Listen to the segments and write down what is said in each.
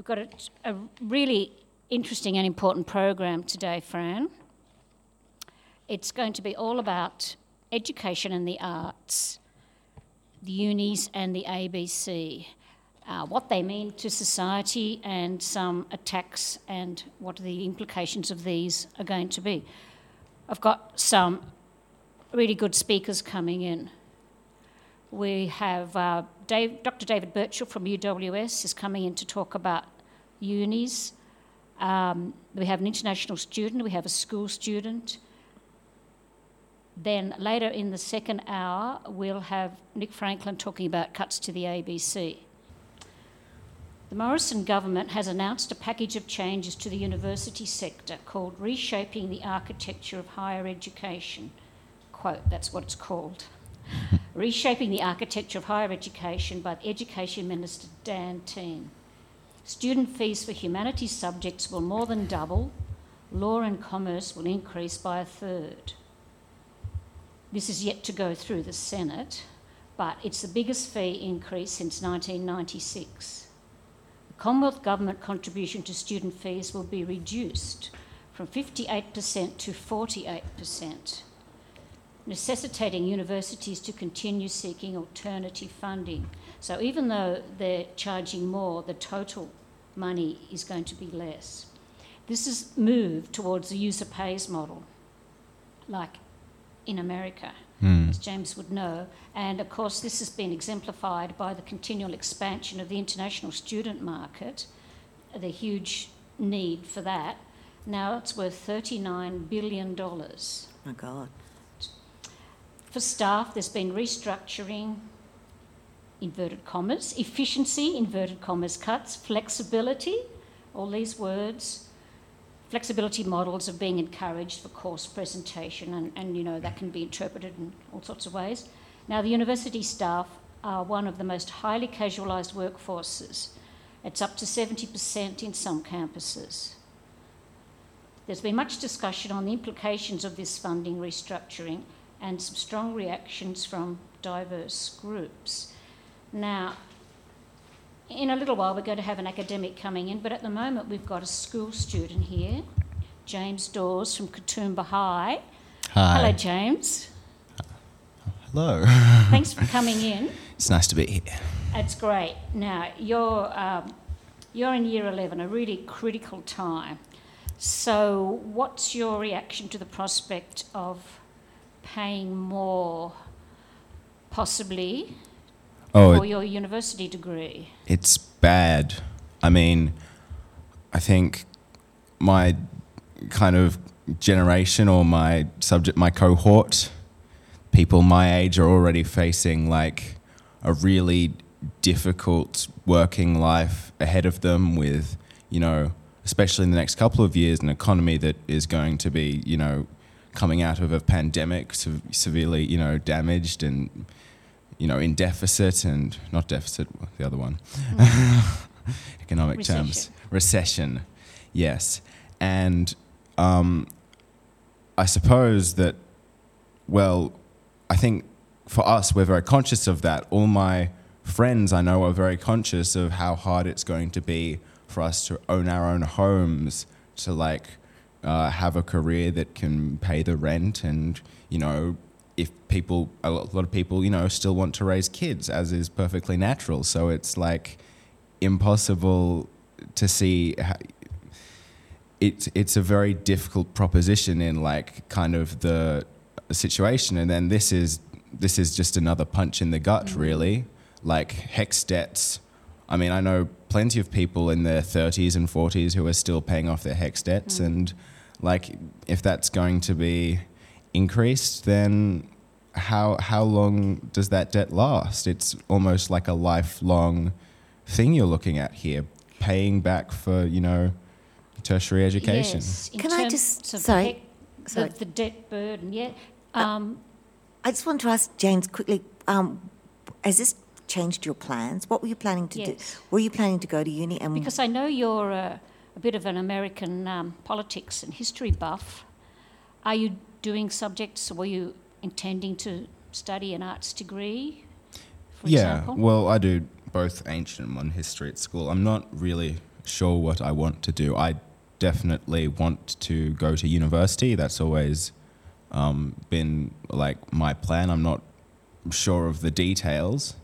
We've got a, a really interesting and important program today, Fran. It's going to be all about education and the arts, the unis and the ABC, uh, what they mean to society, and some attacks and what the implications of these are going to be. I've got some really good speakers coming in. We have uh, Dave, Dr. David Burchell from UWS is coming in to talk about unis. Um, we have an international student, we have a school student. Then later in the second hour, we'll have Nick Franklin talking about cuts to the ABC. The Morrison government has announced a package of changes to the university sector called Reshaping the Architecture of Higher Education. Quote, that's what it's called. Reshaping the Architecture of Higher Education by Education Minister Dan Tehan. Student fees for humanities subjects will more than double, law and commerce will increase by a third. This is yet to go through the Senate, but it's the biggest fee increase since 1996. The Commonwealth Government contribution to student fees will be reduced from 58% to 48%, necessitating universities to continue seeking alternative funding. So even though they're charging more, the total money is going to be less. This is moved towards the user pays model, like in America, Mm. as James would know. And of course, this has been exemplified by the continual expansion of the international student market, the huge need for that. Now it's worth $39 billion. My God. For staff, there's been restructuring, inverted commas, efficiency, inverted commas cuts, flexibility, all these words. Flexibility models are being encouraged for course presentation, and, and you know that can be interpreted in all sorts of ways. Now, the university staff are one of the most highly casualised workforces. It's up to 70% in some campuses. There's been much discussion on the implications of this funding restructuring and some strong reactions from diverse groups. Now, in a little while, we're going to have an academic coming in, but at the moment, we've got a school student here, James Dawes from Katoomba High. Hi. Hello, James. Hello. Thanks for coming in. it's nice to be here. It's great. Now, you're, um, you're in year 11, a really critical time. So, what's your reaction to the prospect of paying more, possibly, Oh, for it, your university degree? it's bad. I mean, I think my kind of generation or my subject, my cohort, people my age are already facing like a really difficult working life ahead of them with, you know, especially in the next couple of years, an economy that is going to be, you know, coming out of a pandemic, se- severely, you know, damaged and, you know, in deficit and not deficit, the other one, economic terms, recession, yes, and um, I suppose that, well, I think for us, we're very conscious of that. All my friends I know are very conscious of how hard it's going to be for us to own our own homes, to like uh, have a career that can pay the rent, and you know, if people, a lot of people, you know, still want to raise kids, as is perfectly natural. So it's like impossible to see. How, it's it's a very difficult proposition in like kind of the situation, and then this is this is just another punch in the gut, really. Like HECS debts. I mean, I know plenty of people in their 30s and 40s who are still paying off their HECS debts, and like if that's going to be increased, then how how long does that debt last? It's almost like a lifelong thing you're looking at here, paying back for you know tertiary education. Yes, in Can I just- of sorry, the, sorry. the debt burden, yeah. Um, I just want to ask James quickly um, has this changed your plans? What were you planning to do? Were you planning to go to uni? And because I know you're a, a bit of an American um, politics and history buff. Are you doing subjects? Or were you intending to study an arts degree? For yeah, example? well, I do both ancient and modern history at school. I'm not really sure what I want to do. I definitely want to go to university. That's always um, been like my plan. I'm not sure of the details,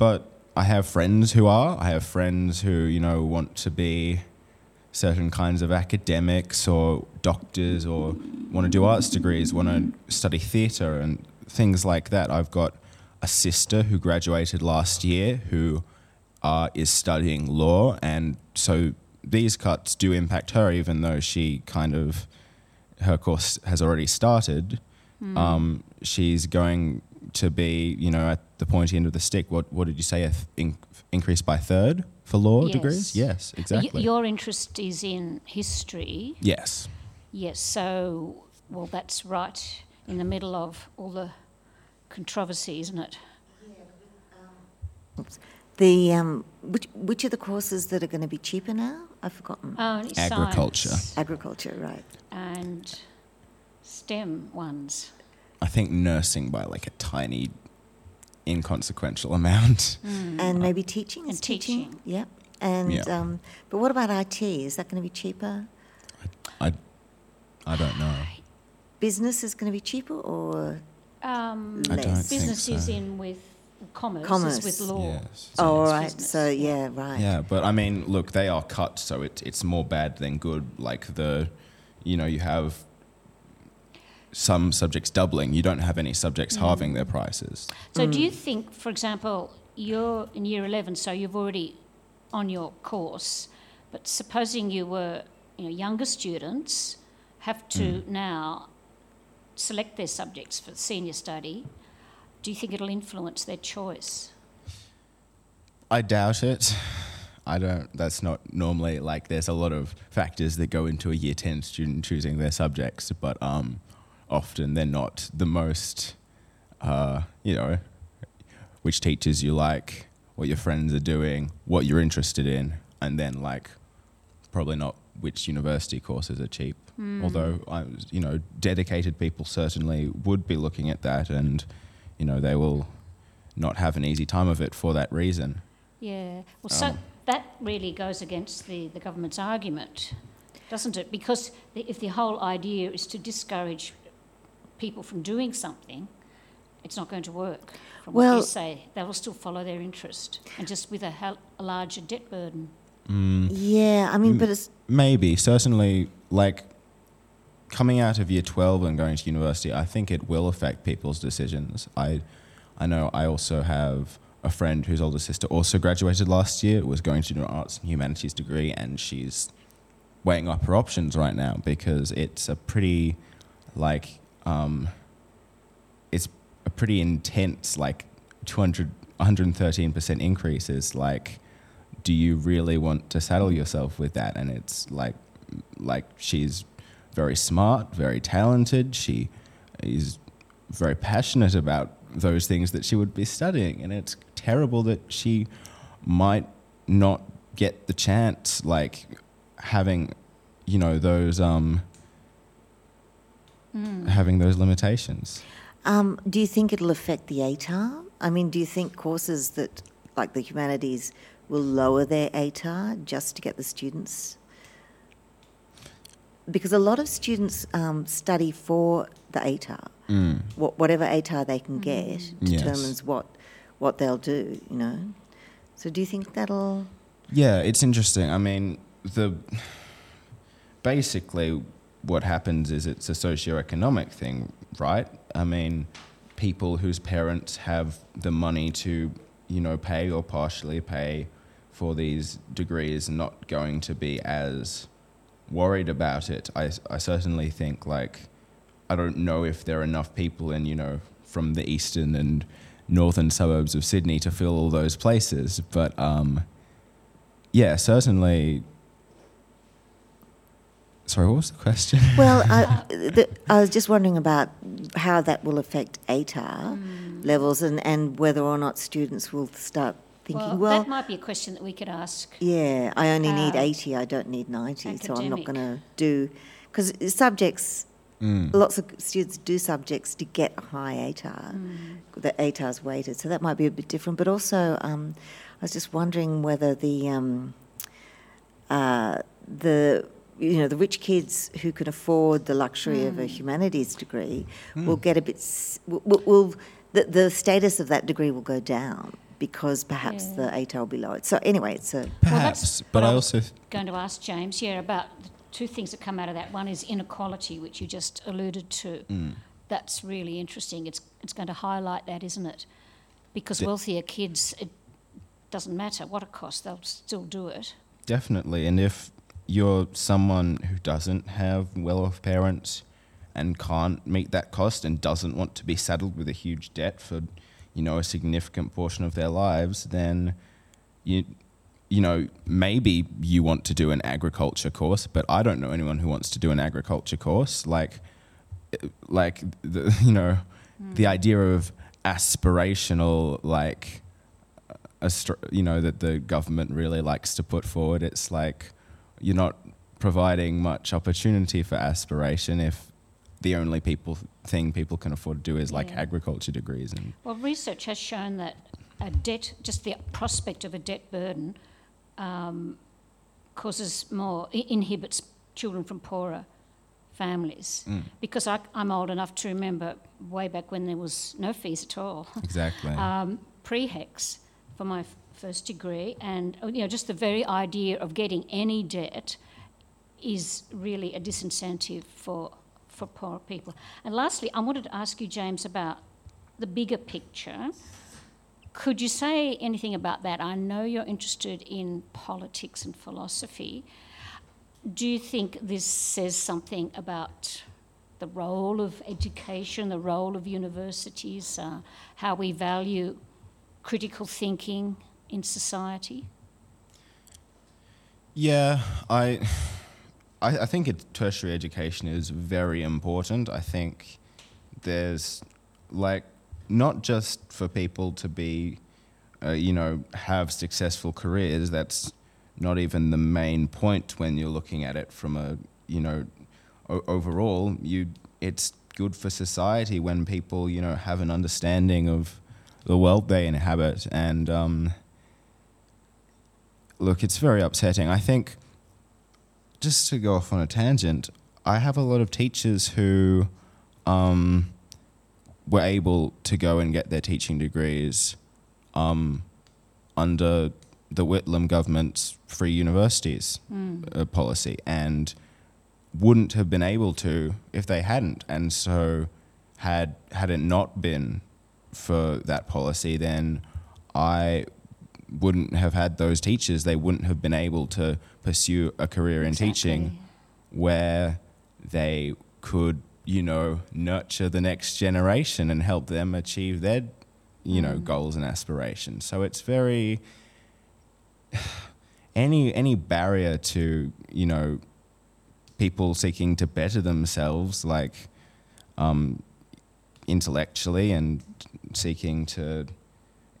but I have friends who are. I have friends who you know want to be certain kinds of academics or doctors or want to do arts degrees, want to study theatre and things like that. I've got a sister who graduated last year who uh, is studying law, and so these cuts do impact her, even though she kind of her course has already started. Um, she's going to be, you know, at the pointy end of the stick. What what did you say? A th- in, increase by third for law Yes. degrees? Yes, But y- exactly. your interest is in history. yes. Yes, so, well, that's right in the middle of all the controversy, isn't it? The um, which which are the courses that are going to be cheaper now? I've forgotten. Only Agriculture. science Agriculture, right? and STEM ones. I think nursing by like a tiny, inconsequential amount. And maybe teaching. And is teaching. Yep. And Yeah. um, but what about IT? Is that going to be cheaper? I, I don't know. Business is going to be cheaper, or Um, I don't Less. think business is in with commerce, Commerce. is with law. Yes. oh, all it's right. business, So yeah. yeah, right. Yeah, but I mean, look, they are cut, so it, it's more bad than good. Like the, you know, you have some subjects doubling. You don't have any subjects mm. halving their prices. So, do you mm. think, for example, you're in year 11, so you've already on your course, but supposing you were, you know, younger students have to mm. now select their subjects for senior study, do you think it'll influence their choice? I doubt it. I don't. That's not normally like. There's a lot of factors that go into a year ten student choosing their subjects, but um, often they're not the most. Uh, you know, which teachers you like, what your friends are doing, what you're interested in, and then like, probably not which university courses are cheap. Although I, you know, dedicated people certainly would be looking at that, and you know, they will not have an easy time of it for that reason. Yeah, well, so Um, that really goes against the, the government's argument, doesn't it? Because the, if the whole idea is to discourage people from doing something, it's not going to work. From what Well- you say, they will still follow their interest, and just with a, hel- a larger debt burden. Mm. Yeah, I mean, but it's Maybe, certainly, like coming out of year 12 and going to university, I think it will affect people's decisions. I, I know I also have a friend whose older sister also graduated last year, was going to do an arts and humanities degree, and she's weighing up her options right now because it's a pretty, like, um, it's a pretty intense, like, 200, 113% increase is like, do you really want to saddle yourself with that? And it's like, like she's very smart, very talented. She is very passionate about those things that she would be studying, and it's terrible that she might not get the chance, like having, you know, those um, having those limitations. Um, do you think it'll affect the ATAR? I mean, do you think courses that, like the humanities, will lower their ATAR just to get the students? Because a lot of students um, study for the ATAR. Mm. What, whatever ATAR they can get Yes. determines what, what they'll do, you know? So do you think that'll. Yeah, it's interesting. I mean, the basically what happens is it's a socioeconomic thing, right? I mean, people whose parents have the money to, you know, pay or partially pay for these degrees not going to be as worried about it. I, I certainly think like I don't know if there are enough people in, you know, from the eastern and northern suburbs of Sydney to fill all those places, but um, yeah, certainly. Sorry, what was the question? Well, I, the, I was just wondering about how that will affect ATAR levels and, and whether or not students will start thinking, Well, well, that might be a question that we could ask. yeah, I only need uh, 80, I don't need 90, so I'm not going to do. Because subjects, Mm. lots of students do subjects to get a high ATAR. The ATAR's weighted, so that might be a bit different. But also, um, I was just wondering whether the. Um, uh, the you know the rich kids who can afford the luxury of a humanities degree will get a bit will, will, will the, the status of that degree will go down because perhaps Yeah. the ATAR will be lowered. So anyway, it's a Perhaps, that's but I I was- also Going to ask James, yeah, about the two things that come out of that. One is inequality, which you just alluded to. Mm. That's really interesting. It's it's going to highlight that, isn't it? Because De- wealthier kids, it doesn't matter what it costs, they'll still do it. Definitely. And if you're someone who doesn't have well off parents and can't meet that cost and doesn't want to be saddled with a huge debt for, you know, a significant portion of their lives, then you you know, maybe you want to do an agriculture course, but I don't know anyone who wants to do an agriculture course. Like uh, like the you know, the idea of aspirational like you know that the government really likes to put forward. It's like you're not providing much opportunity for aspiration if the only people thing people can afford to do is like Yeah. agriculture degrees and Well, research has shown that a debt, just the prospect of a debt burden, um, causes more, inhibits children from poorer families. Mm. Because I, I'm old enough to remember way back when there was no fees at all. exactly um, pre-HECS for my first degree, and you know, just the very idea of getting any debt is really a disincentive for for poor people. And lastly, I wanted to ask you, James, about the bigger picture. Could you say anything about that? I know you're interested in politics and philosophy. Do you think this says something about the role of education, the role of universities, uh, how we value critical thinking in society? Yeah, I, I, I think it, tertiary education is very important. I think there's like not just for people to be, uh, you know, have successful careers. That's not even the main point when you're looking at it from a, you know, o- overall. You, it's good for society when people, you know, have an understanding of the world they inhabit and. Um, look, it's very upsetting. I think, just to go off on a tangent, I have a lot of teachers who um, were able to go and get their teaching degrees um, under the Whitlam government's free universities uh, policy and wouldn't have been able to if they hadn't. And so, had had it not been for that policy, then I wouldn't have had those teachers. They wouldn't have been able to pursue a career in teaching where they could, you know, nurture the next generation and help them achieve their, you know, goals and aspirations. So it's very any any barrier to, you know, people seeking to better themselves like um, intellectually and seeking to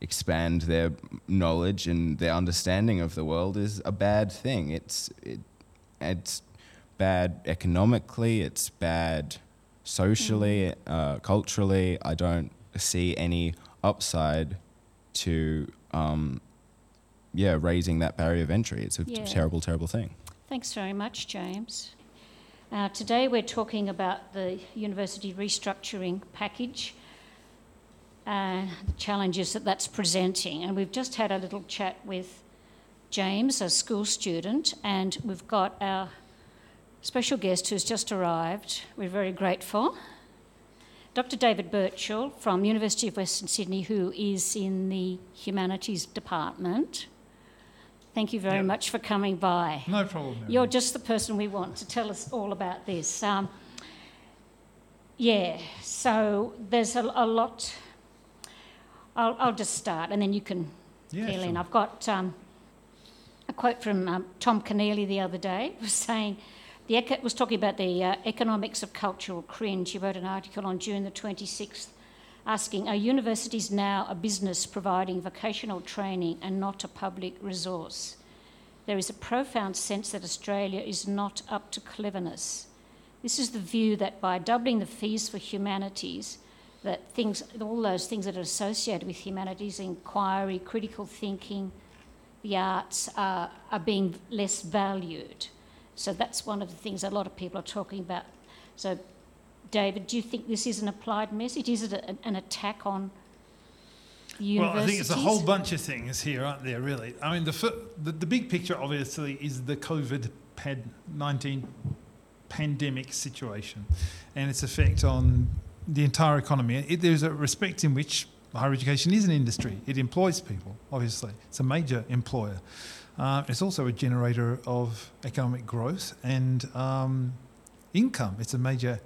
expand their knowledge and their understanding of the world is a bad thing. It's it, it's bad economically. It's bad socially, uh, culturally. I don't see any upside to um, yeah raising that barrier of entry. It's a Yeah. terrible, terrible thing. Thanks very much, James. Uh, today we're talking about the university restructuring package, uh, the challenges that that's presenting. And we've just had a little chat with James, a school student, and we've got our special guest who's just arrived. We're very grateful. Dr. David Burchell from University of Western Sydney, who is in the Humanities Department. Thank you very Yep. much for coming by. No problem. You're just the person we want to tell us all about this. Um, yeah, so there's a, a lot. I'll, I'll just start and then you can Yeah, fill in. I've got um, a quote from um, Tom Keneally the other day was saying, the eco- was talking about the uh, economics of cultural cringe. He wrote an article on June the 26th asking, Are universities now a business providing vocational training and not a public resource? There is a profound sense that Australia is not up to cleverness. This is the view that by doubling the fees for humanities, that things, all those things that are associated with humanities, inquiry, critical thinking, the arts are, are being less valued. So that's one of the things a lot of people are talking about. So, David, do you think this is an applied message? Is it a, an attack on Well. I think it's a whole bunch of things here, aren't there, really? I mean, the, the, the big picture, obviously, is the COVID 19 pandemic situation and its effect on the entire economy. It, there's a respect in which higher education is an industry, it employs people, obviously, it's a major employer. Uh, it's also a generator of economic growth and um, income. It's a major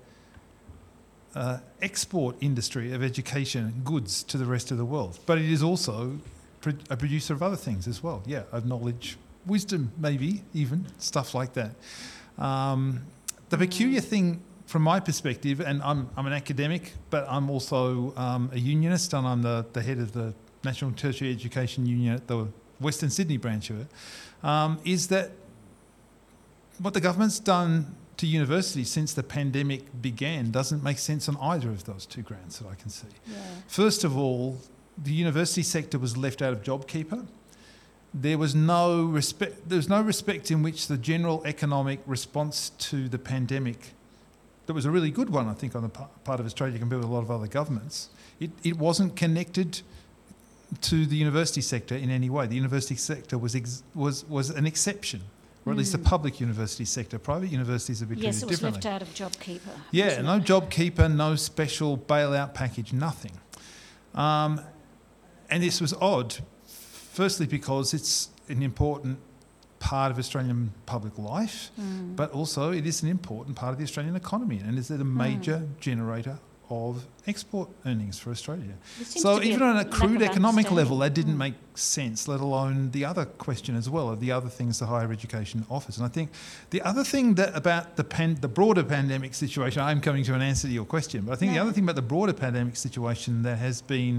uh, export industry of education goods to the rest of the world. But it is also pro- a producer of other things as well. Yeah, of knowledge, wisdom, maybe even stuff like that. Um, the peculiar thing, from my perspective, and I'm, I'm an academic, but I'm also um, a unionist, and I'm the, the head of the National Tertiary Education Union at the Western Sydney branch of it, um, is that what the government's done to universities since the pandemic began doesn't make sense on either of those two grounds that I can see. Yeah. First of all, the university sector was left out of JobKeeper. There was no respect. There was no respect in which the general economic response to the pandemic, that was a really good one, I think, on the part of Australia compared with a lot of other governments. It, it wasn't connected to the university sector in any way. The university sector was ex- was was an exception, or at least the public university sector. Private universities have been Yes, treated it was differently. left out of JobKeeper. Yeah, no it? JobKeeper, no special bailout package, nothing. Um, and this was odd, firstly because it's an important part of Australian public life, Mm. but also it is an important part of the Australian economy and is it a major generator of export earnings for Australia. So even on a crude economic level, that didn't Mm. make sense, let alone the other question as well of the other things the higher education offers. And I think the other thing that about the pan, the broader pandemic situation, I'm coming to an answer to your question, but I think the other thing about the broader pandemic situation that has been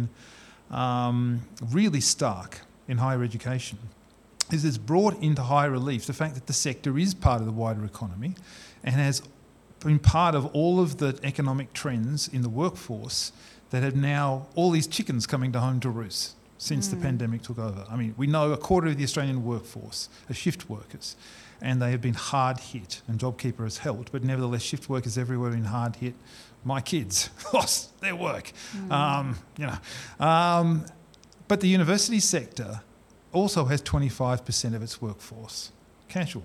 um, really stark in higher education is it's brought into high relief the fact that the sector is part of the wider economy and has been part of all of the economic trends in the workforce that have now all these chickens coming to home to roost since the pandemic took over. I mean, we know a quarter of the Australian workforce are shift workers, and they have been hard hit, and JobKeeper has helped, but nevertheless, shift workers everywhere have been hard hit. My kids lost their work, um, you know. Um, but the university sector also has 25% of its workforce casual.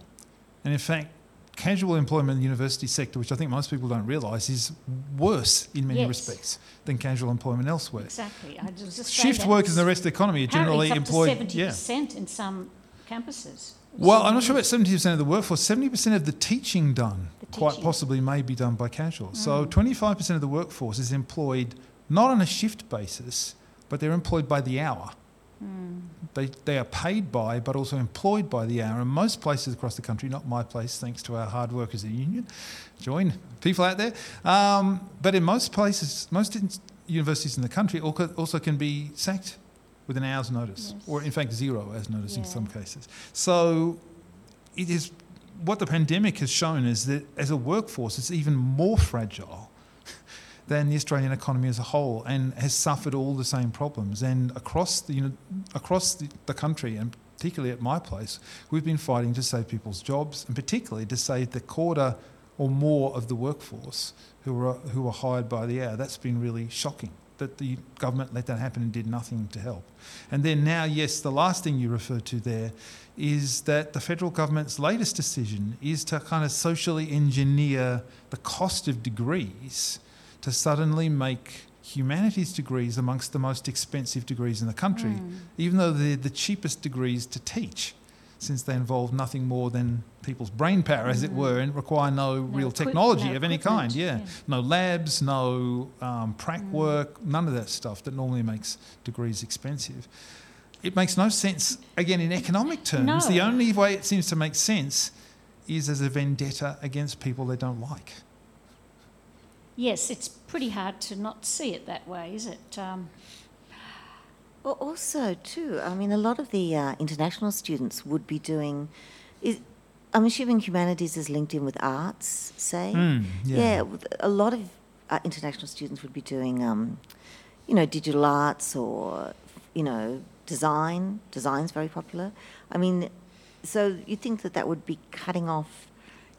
And in fact, casual employment in the university sector, which I think most people don't realise, is worse in many Yes. respects than casual employment elsewhere. Exactly. I just Shift workers in the rest of the economy are generally employed. up to yeah. 70% in some campuses. Well, I'm not sure about 70% of the workforce. 70% of the teaching done, The quite possibly, may be done by casual. So mm. 25% of the workforce is employed not on a shift basis, but they're employed by the hour. They, they are paid by, but also employed by the hour. And most places across the country, not my place, thanks to our hard workers at union, join people out there. Um, but in most places, most in- universities in the country also also can be sacked with an hour's notice, Yes. or in fact zero hours notice in some cases. So it is what the pandemic has shown is that as a workforce, it's even more fragile than the Australian economy as a whole, and has suffered all the same problems. And across the you know, across the, the country, and particularly at my place, we've been fighting to save people's jobs, and particularly to save the quarter or more of the workforce who were who were hired by the hour. That's been really shocking that the government let that happen and did nothing to help. And then now, yes, the last thing you referred to there is that the federal government's latest decision is to kind of socially engineer the cost of degrees to suddenly make humanities degrees amongst the most expensive degrees in the country, mm. even though they're the cheapest degrees to teach, since they involve nothing more than people's brain power, as it mm. were, and require no, real technology no of any kind. Yeah. yeah. no labs, no um, prac mm. work, none of that stuff that normally makes degrees expensive. It makes no sense, again, in economic terms. The only way it seems to make sense is as a vendetta against people they don't like. Yes, it's pretty hard to not see it that way, is it? Um, Well, also, too, I mean, a lot of the uh, international students would be doing. Is, I'm assuming humanities is linked in with arts, say. Mm, yeah. with- a lot of uh, international students would be doing, um, you know, digital arts or, you know, design, design's very popular. I mean, so you think that that would be cutting off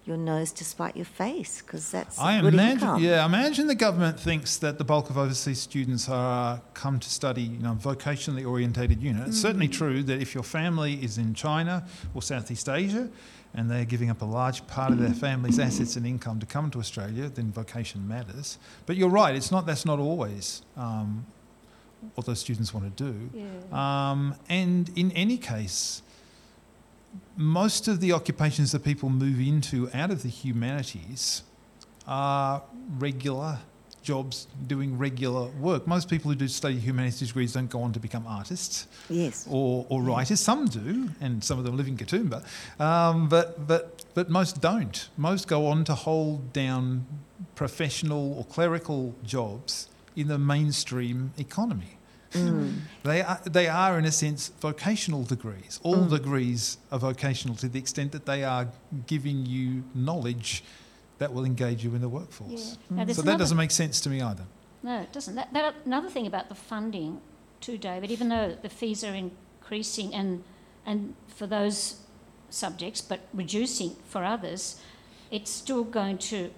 your nose to spite your face because that's I good imagine, income. yeah, I imagine the government thinks that the bulk of overseas students are come to study, you know, vocationally orientated unit. It's certainly Mm. true that if your family is in China or Southeast Asia, and they're giving up a large part of their family's assets and income to come to Australia, then vocation matters. But you're right; it's not. That's not always um, what those students want to do. Yeah. Um, and in any case, most of the occupations that people move into out of the humanities are regular jobs doing regular work. Most people who do study humanities degrees don't go on to become artists Yes. or, or writers. Some do, and some of them live in Katoomba, um, but, but, but most don't. Most go on to hold down professional or clerical jobs in the mainstream economy. Mm. They are, they are, in a sense, vocational degrees. All degrees are vocational to the extent that they are giving you knowledge that will engage you in the workforce. Now, there's So that doesn't make sense to me either. No, it doesn't. That, that, another thing about the funding, too, David, even though the fees are increasing and, and for those subjects, but reducing for others, it's still going to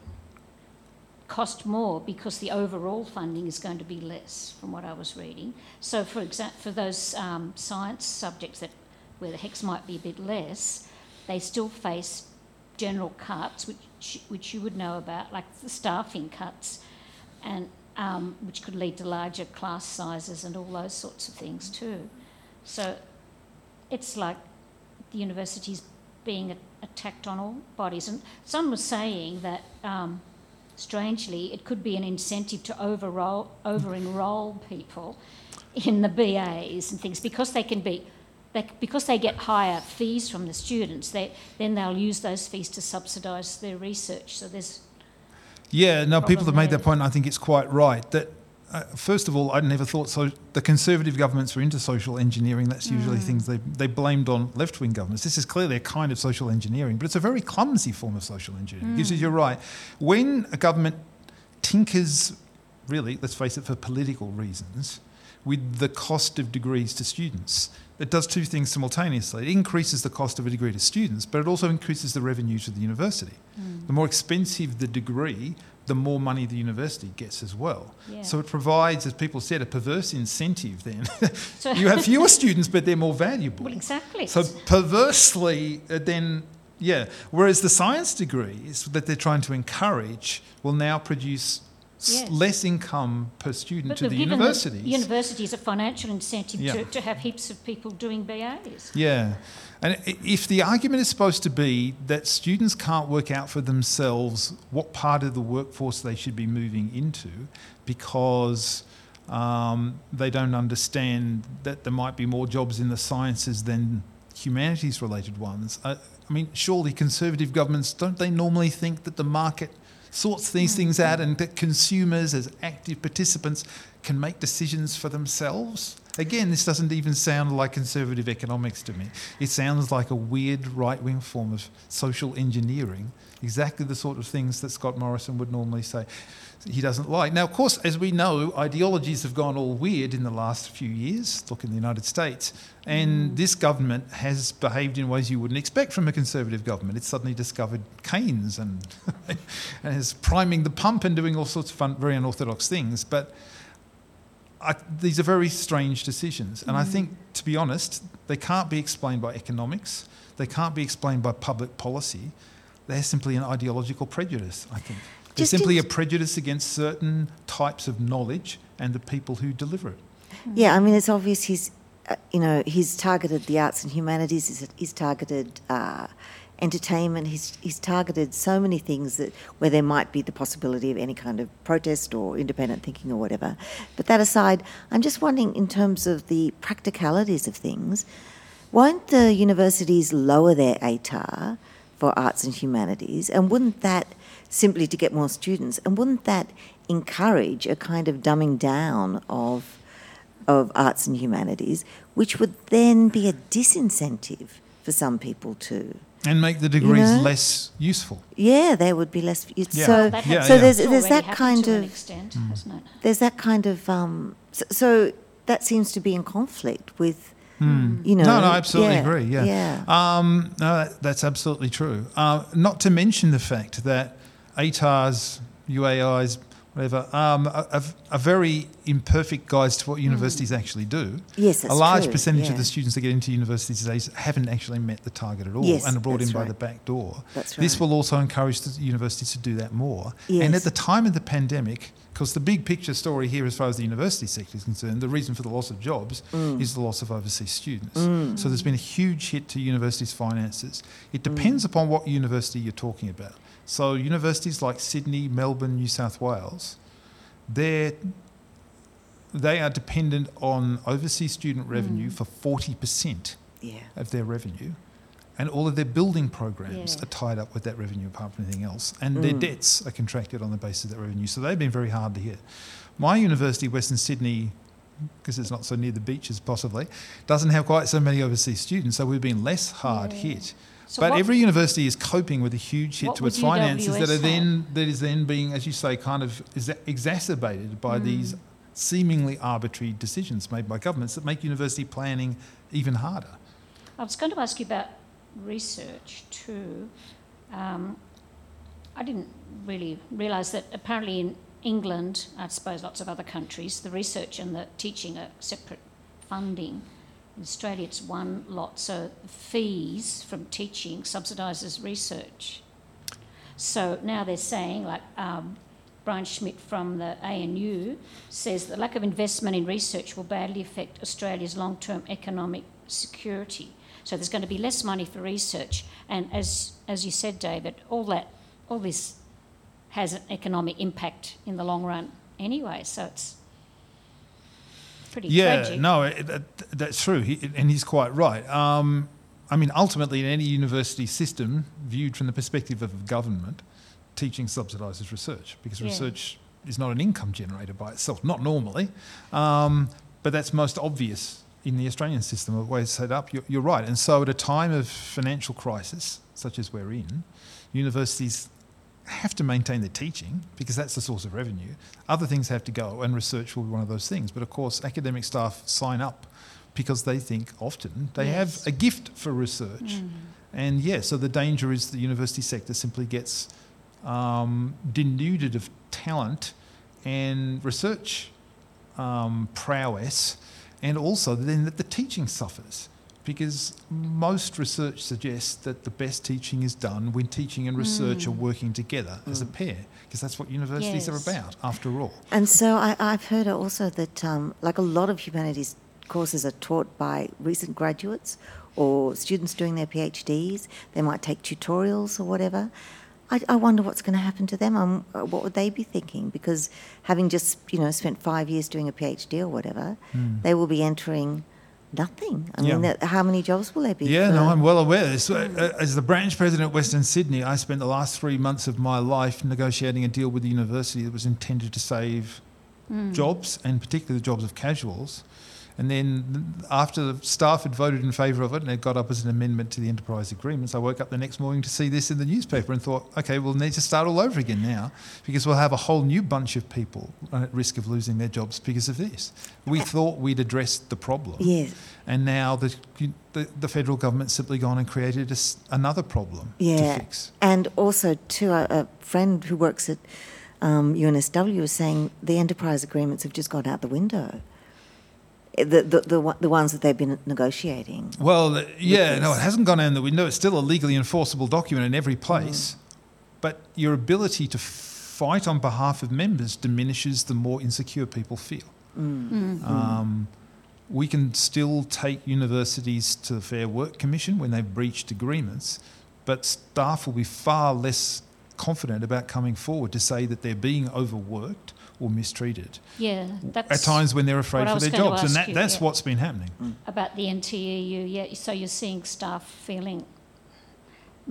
cost more because the overall funding is going to be less, from what I was reading. So, for example, for those um, science subjects that where the HECS might be a bit less, they still face general cuts, which which you would know about, like the staffing cuts, and um, which could lead to larger class sizes and all those sorts of things too. So it's like the universities being attacked on all bodies. And some was saying that, um, strangely, it could be an incentive to over over enroll people in the BAs and things because they can be. They, because they get higher fees from the students, they, then they'll use those fees to subsidise their research. So there's Yeah, no, people have made that point. point, and I think it's quite right. That uh, first of all, I never thought so. The conservative governments were into social engineering. That's usually things they they blamed on left wing governments. This is clearly a kind of social engineering, but it's a very clumsy form of social engineering. Because you're right, when a government tinkers, really, let's face it, for political reasons, with the cost of degrees to students. It does two things simultaneously. It increases the cost of a degree to students, but it also increases the revenue to the university. The more expensive the degree, the more money the university gets as well. Yeah. So it provides, as people said, a perverse incentive then. So- you have fewer students, but they're more valuable. well, exactly. So perversely, uh, then, yeah. Whereas the science degrees that they're trying to encourage will now produce Yes. less income per student But to the universities. The universities a financial incentive Yeah. to, to have heaps of people doing BAs. Yeah. And if the argument is supposed to be that students can't work out for themselves what part of the workforce they should be moving into because um, they don't understand that there might be more jobs in the sciences than humanities related ones, I, I mean, surely conservative governments, don't they normally think that the market sorts these hmm. things out and that consumers, as active participants, can make decisions for themselves? Again, this doesn't even sound like conservative economics to me. It sounds like a weird right wing form of social engineering, exactly the sort of things that Scott Morrison would normally say he doesn't like. Now, of course, as we know, ideologies have gone all weird in the last few years. Look in the United States. And mm. this government has behaved in ways you wouldn't expect from a conservative government. It's suddenly discovered Keynes and, and is priming the pump and doing all sorts of fun, very unorthodox things. But I, these are very strange decisions. And I mm. think, to be honest, they can't be explained by economics, they can't be explained by public policy. They're simply an ideological prejudice, I think. They're simply a prejudice against certain types of knowledge and the people who deliver it. Yeah, I mean, it's obvious he's, uh, you know, he's targeted the arts and humanities. He's, he's targeted uh, entertainment. He's he's targeted so many things that where there might be the possibility of any kind of protest or independent thinking or whatever. But that aside, I'm just wondering, in terms of the practicalities of things, won't the universities lower their ATAR for arts and humanities, and wouldn't that simply to get more students, and wouldn't that encourage a kind of dumbing down of of arts and humanities, which would then be a disincentive for some people too. And make the degrees know? less useful. Yeah, there would be less. it's- Yeah. So, That Yeah, so yeah. there's there's that kind to an of extent, Mm. hasn't it? there's that kind of um, so, so that seems to be in conflict with You know, no, no, I absolutely yeah, agree. Yeah. yeah. Um, no, that, that's absolutely true. Uh, not to mention the fact that ATARs, UAIs, whatever, um, are, are- very imperfect guides to what universities actually do. Yes, a large true, percentage yeah. of the students that get into universities today haven't actually met the target at all Yes, and are brought in that's by right. the back door. That's right. This will also encourage the universities to do that more. And at the time of the pandemic, because the big picture story here, as far as the university sector is concerned, the reason for the loss of jobs Mm. is the loss of overseas students. So there's been a huge hit to universities' finances. It Mm. depends upon what university you're talking about. So universities like Sydney, Melbourne, New South Wales, they're they are dependent on overseas student revenue hmm. for 40% yeah. of their revenue. And all of their building programs Yeah. are tied up with that revenue apart from anything else. And their hmm. debts are contracted on the basis of that revenue. So they've been very hard to hit. My university, Western Sydney, because it's not so near the beaches possibly, doesn't have quite so many overseas students. So we've been less hard hit. So but every university is coping with a huge hit to its finances that are then that is then being, as you say, kind of is exacerbated by Hmm. these seemingly arbitrary decisions made by governments that make university planning even harder. I was going to ask you about research too. Um, I didn't really realise that apparently in England, I suppose lots of other countries, the research and the teaching are separate funding. In Australia, it's one lot, so fees from teaching subsidises research. So now they're saying, like um, Brian Schmidt from the ANU says, the lack of investment in research will badly affect Australia's long term economic security. So there's going to be less money for research. And as, as you said, David, all, that, all this has an economic impact in the long run anyway. So it's pretty Yeah, tragic. no, it, that, that's true, he, and he's quite right. Um, I mean, ultimately, in any university system, viewed from the perspective of government, teaching subsidises research because Yeah. research is not an income generator by itself, not normally. Um, but that's most obvious in the Australian system of the way it's set up. You're, you're right. And so, at a time of financial crisis, such as we're in, universities have to maintain the teaching because that's the source of revenue. Other things have to go, and research will be one of those things. But of course, academic staff sign up because they think often they Yes. have a gift for research. And yeah, so the danger is the university sector simply gets um, denuded of talent and research um, prowess, and also then that the teaching suffers. Because most research suggests that the best teaching is done when teaching and research are working together as a pair, because that's what universities Yes. are about, after all. And so I, I've heard also that, um, like a lot of humanities courses are taught by recent graduates or students doing their PhDs. They might take tutorials or whatever. I, I wonder what's going to happen to them. Um, what would they be thinking? Because having just you know spent five years doing a PhD or whatever, they will be entering nothing. I mean, that, how many jobs will there be? Yeah, for- no, I'm well aware. So, uh, as the branch president at Western Sydney, I spent the last three months of my life negotiating a deal with the university that was intended to save jobs, and particularly the jobs of casuals. And then, after the staff had voted in favour of it and it got up as an amendment to the enterprise agreements, I woke up the next morning to see this in the newspaper and thought, okay, we'll need to start all over again now because we'll have a whole new bunch of people at risk of losing their jobs because of this. We thought we'd addressed the problem. Yes. And now the, the, the federal government's simply gone and created a another problem Yeah. to fix. And also, too, a, a friend who works at um, UNSW was saying the enterprise agreements have just gone out the window. The, the, the, the ones that they've been negotiating. Well, yeah, no, it hasn't gone out the window. It's still a legally enforceable document in every place. But your ability to fight on behalf of members diminishes the more insecure people feel. Um, we can still take universities to the Fair Work Commission when they've breached agreements, but staff will be far less confident about coming forward to say that they're being overworked or mistreated Yeah, that's at times when they're afraid for their jobs. And that, you, that's yeah. what's been happening. about the NTEU. Yeah, so you're seeing staff feeling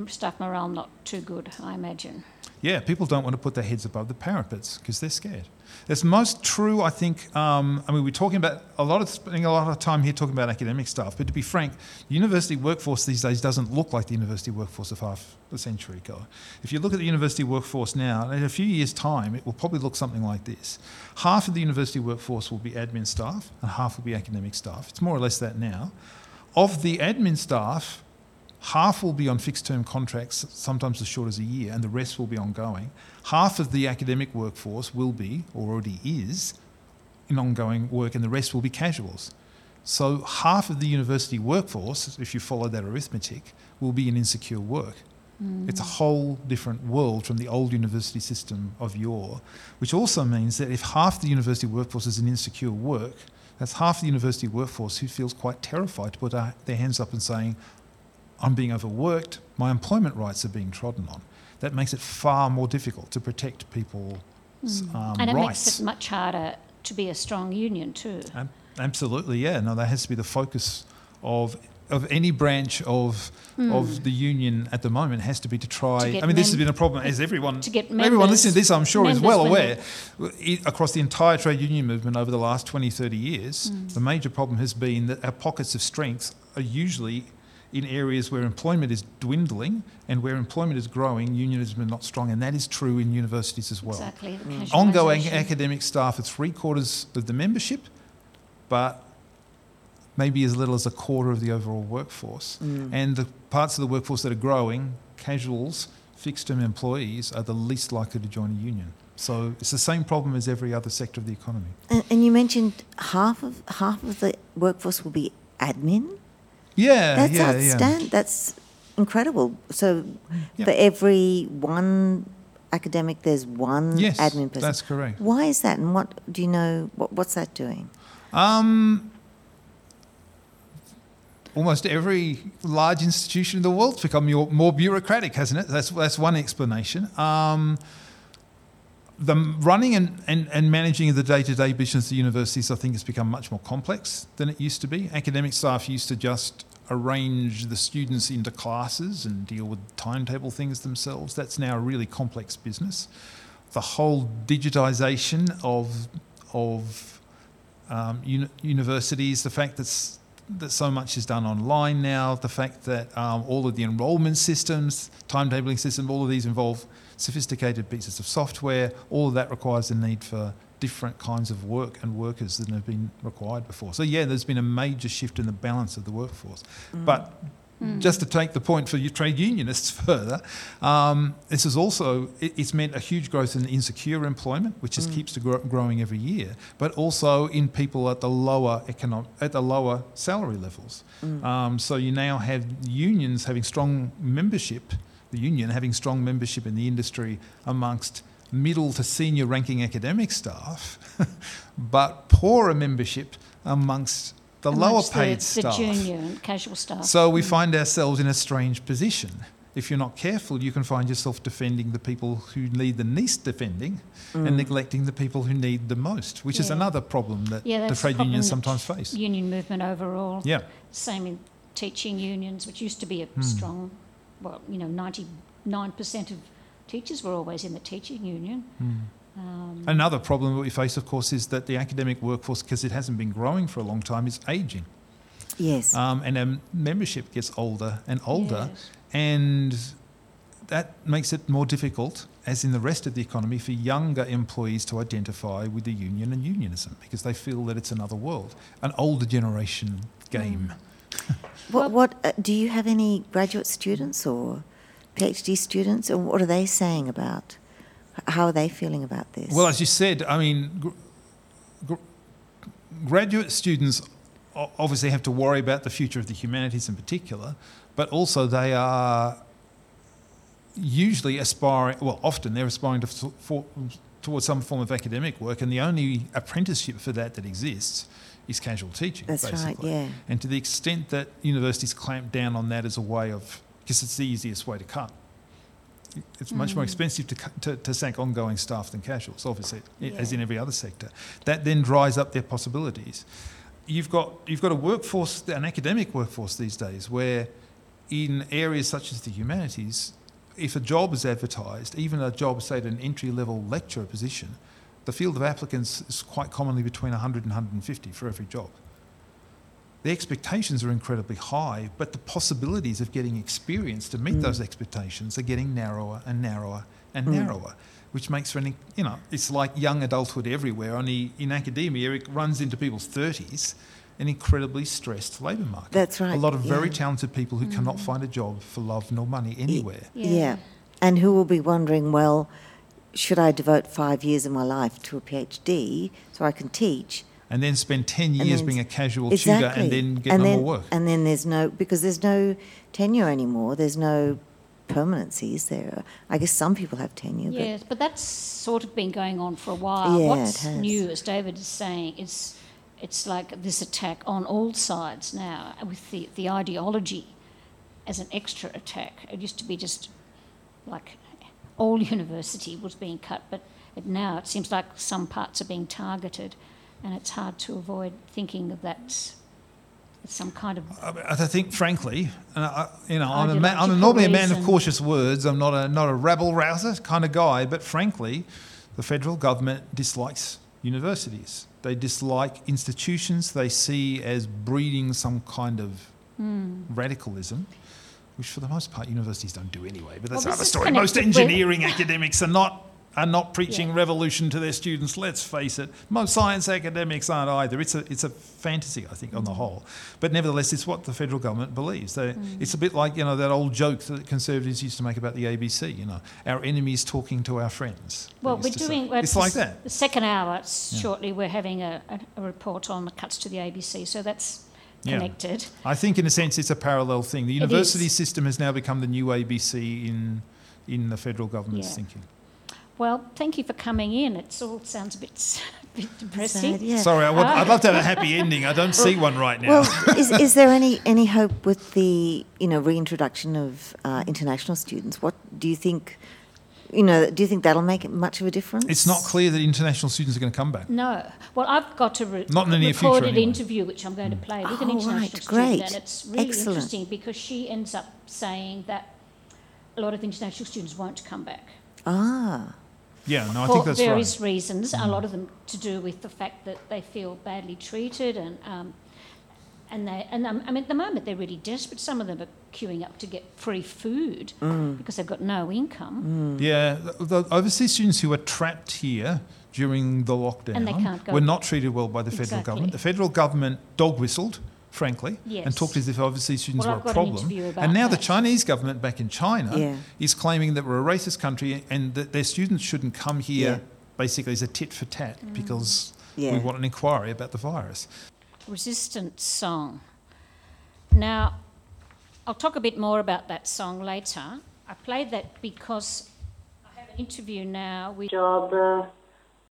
staff morale not too good, I imagine. Yeah, people don't want to put their heads above the parapets because they're scared. It's most true, I think. Um, I mean, we're talking about a lot of spending a lot of time here talking about academic stuff, but to be frank, the university workforce these days doesn't look like the university workforce of half a century ago. If you look at the university workforce now, in a few years' time, it will probably look something like this: half of the university workforce will be admin staff, and half will be academic staff. It's more or less that now. of the admin staff, half will be on fixed term contracts, sometimes as short as a year, and the rest will be ongoing. Half of the academic workforce will be, or already is, in ongoing work, and the rest will be casuals. So half of the university workforce, if you follow that arithmetic, will be in insecure work. Mm. It's a whole different world from the old university system of yore, which also means that if half the university workforce is in insecure work, that's half the university workforce who feels quite terrified to put their hands up and saying, I'm being overworked, my employment rights are being trodden on. That makes it far more difficult to protect people's um, and it rights. makes it much harder to be a strong union too. Ab- Absolutely, yeah. No, that has to be the focus of of any branch of of the union at the moment has to be to try. To I mean, this has been a problem as everyone to get everyone listening to this, I'm sure, is well aware. Across the entire trade union movement over the last 20, 30 years, Hmm. the major problem has been that our pockets of strength are usually in areas where employment is dwindling and where employment is growing, unionism is not strong, and that is true in universities as well. Exactly. the mm. Ongoing academic staff are three quarters of the membership, but maybe as little as a quarter of the overall workforce. Mm. And the parts of the workforce that are growing, casuals, fixed term employees, are the least likely to join a union. So it's the same problem as every other sector of the economy. And, and you mentioned half of half of the workforce will be admin. Yeah, That's yeah, outstanding. That's incredible. So Yeah. for every one academic, there's one. Yes, admin person. that's correct. Why is that? And what do you know? What, what's that doing? Um, almost every large institution in the world's become more, more bureaucratic, hasn't it? That's, that's one explanation. Um, the running and, and, and managing of the day-to-day business of universities, I think, has become much more complex than it used to be. Academic staff used to just arrange the students into classes and deal with timetable things themselves. That's now a really complex business. The whole digitisation of of um, uni- universities, the fact that, that so much is done online now, the fact that um, all of the enrolment systems, timetabling systems, all of these involve sophisticated pieces of software. All of that requires the need for different kinds of work and workers than have been required before. So yeah, there's been a major shift in the balance of the workforce. But just to take the point for you trade unionists further, um, this is also it, it's meant a huge growth in insecure employment, which just keeps to grow, growing every year, but also in people at the lower economic at the lower salary levels. Um, so you now have unions having strong membership, the union having strong membership in the industry amongst middle to senior ranking academic staff, but poorer membership amongst the lower Amongst paid the, staff. The junior and casual staff. So we find ourselves in a strange position. If you're not careful, you can find yourself defending the people who need the least defending and neglecting the people who need the most, which is another problem that yeah, the trade unions sometimes face. Union movement overall. Yeah. Same in teaching unions, which used to be a Hmm. strong, well, you know, 99% of teachers were always in the teaching union. Um, Another problem that we face, of course, is that the academic workforce, because it hasn't been growing for a long time, is ageing. Yes. Um, and our membership gets older and older. Yes. And that makes it more difficult, as in the rest of the economy, for younger employees to identify with the union and unionism because they feel that it's another world, an older generation game. What? What? Uh, do you have any graduate students or PhD students, or what are they saying about? How are they feeling about this? Well, as you said, I mean, gr- gr- graduate students obviously have to worry about the future of the humanities in particular, but also they are usually aspiring, well, often they're aspiring to, for, towards some form of academic work, and the only apprenticeship for that that exists is casual teaching. That's right, basically. yeah. And to the extent that universities clamp down on that as a way of, because it's the easiest way to cut. It's much more mm. expensive to, to, to sack ongoing staff than casuals, obviously, i- as in every other sector. That then dries up their possibilities. You've got, you've got a workforce, an academic workforce these days, where in areas such as the humanities, if a job is advertised, even a job, say, at an entry level lecturer position, the field of applicants is quite commonly between 100 and 150 for every job. The expectations are incredibly high, but the possibilities of getting experience to meet mm. those expectations are getting narrower and narrower and mm. narrower, which makes for an, you know, it's like young adulthood everywhere. Only in academia, it runs into people's 30s, an incredibly stressed labour market. That's right, A lot of very yeah. talented people who cannot mm-hmm. find a job for love nor money anywhere. Yeah. And who will be wondering, well, should I devote five years of my life to a PhD so I can teach? And then spend 10 years then- being a casual exactly. tutor and then get and no then, more work. And then there's no, because there's no tenure anymore, there's no permanency, is there? I guess some people have tenure, but Yes, but that's sort of been going on for a while. Yeah, What's it has. new, as David is saying, it's it's like this attack on all sides now with the, the ideology as an extra attack. It used to be just like all university was being cut, but it, now it seems like some parts are being targeted, and it's hard to avoid thinking that as some kind of I I think, frankly, and I, you know, I'm, a man, I'm normally a man of cautious words. I'm not a not a rabble rouser kind of guy. But frankly, the federal government dislikes universities. They dislike institutions they see as breeding some kind of Hmm. radicalism, which for the most part universities don't do anyway. But that's Well, another story. Most with- engineering academics are not are not preaching Yeah. revolution to their students. Let's face it. Most science academics aren't either. It's a it's a fantasy, I think, on the whole. But nevertheless, it's what the federal government believes. They, mm. It's a bit like you know that old joke that conservatives used to make about the ABC. You know, our enemies talking to our friends. Well, we're doing. It's like that. The second hour s- shortly. We're having a, a report on the cuts to the ABC, so that's Yeah. connected. I think, in a sense, it's a parallel thing. The university system has now become the new ABC in in the federal government's Yeah. thinking. Well, thank you for coming in. It all sounds a bit, s- a bit depressing. sad, yeah. Sorry, I would, I'd love to have a happy ending. I don't see one right now. Well, is, is there any, any hope with the, you know, reintroduction of uh, international students? What do you think, you know, do you think that'll make much of a difference? it's not clear that international students are going to come back. No. Well, I've got a re- Not in the near future, recorded anyway. interview which I'm going to play with an Oh, international right, student, great. and it's really Excellent. interesting because she ends up saying that a lot of international students won't come back. Ah, Yeah, no, I think that's various right. Mm. reasons, a lot of them to do with the fact that they feel badly treated and um, and they and um, I mean at the moment they're really desperate. Some of them are queuing up to get free food Mm. because they've got no income. Yeah, the, the overseas students who were trapped here during the lockdown And they can't go- were not treated well by the federal Exactly. government. The federal government dog whistled, frankly, and talked as if overseas students Well, were I've a got an problem. interview about And now the. Chinese government back in China Yeah. is claiming that we're a racist country and that their students shouldn't come here Yeah. basically as a tit for tat Mm. because Yeah. we want an inquiry about the virus. Resistance song. Now, I'll talk a bit more about that song later. I played that because I have an interview now with job uh,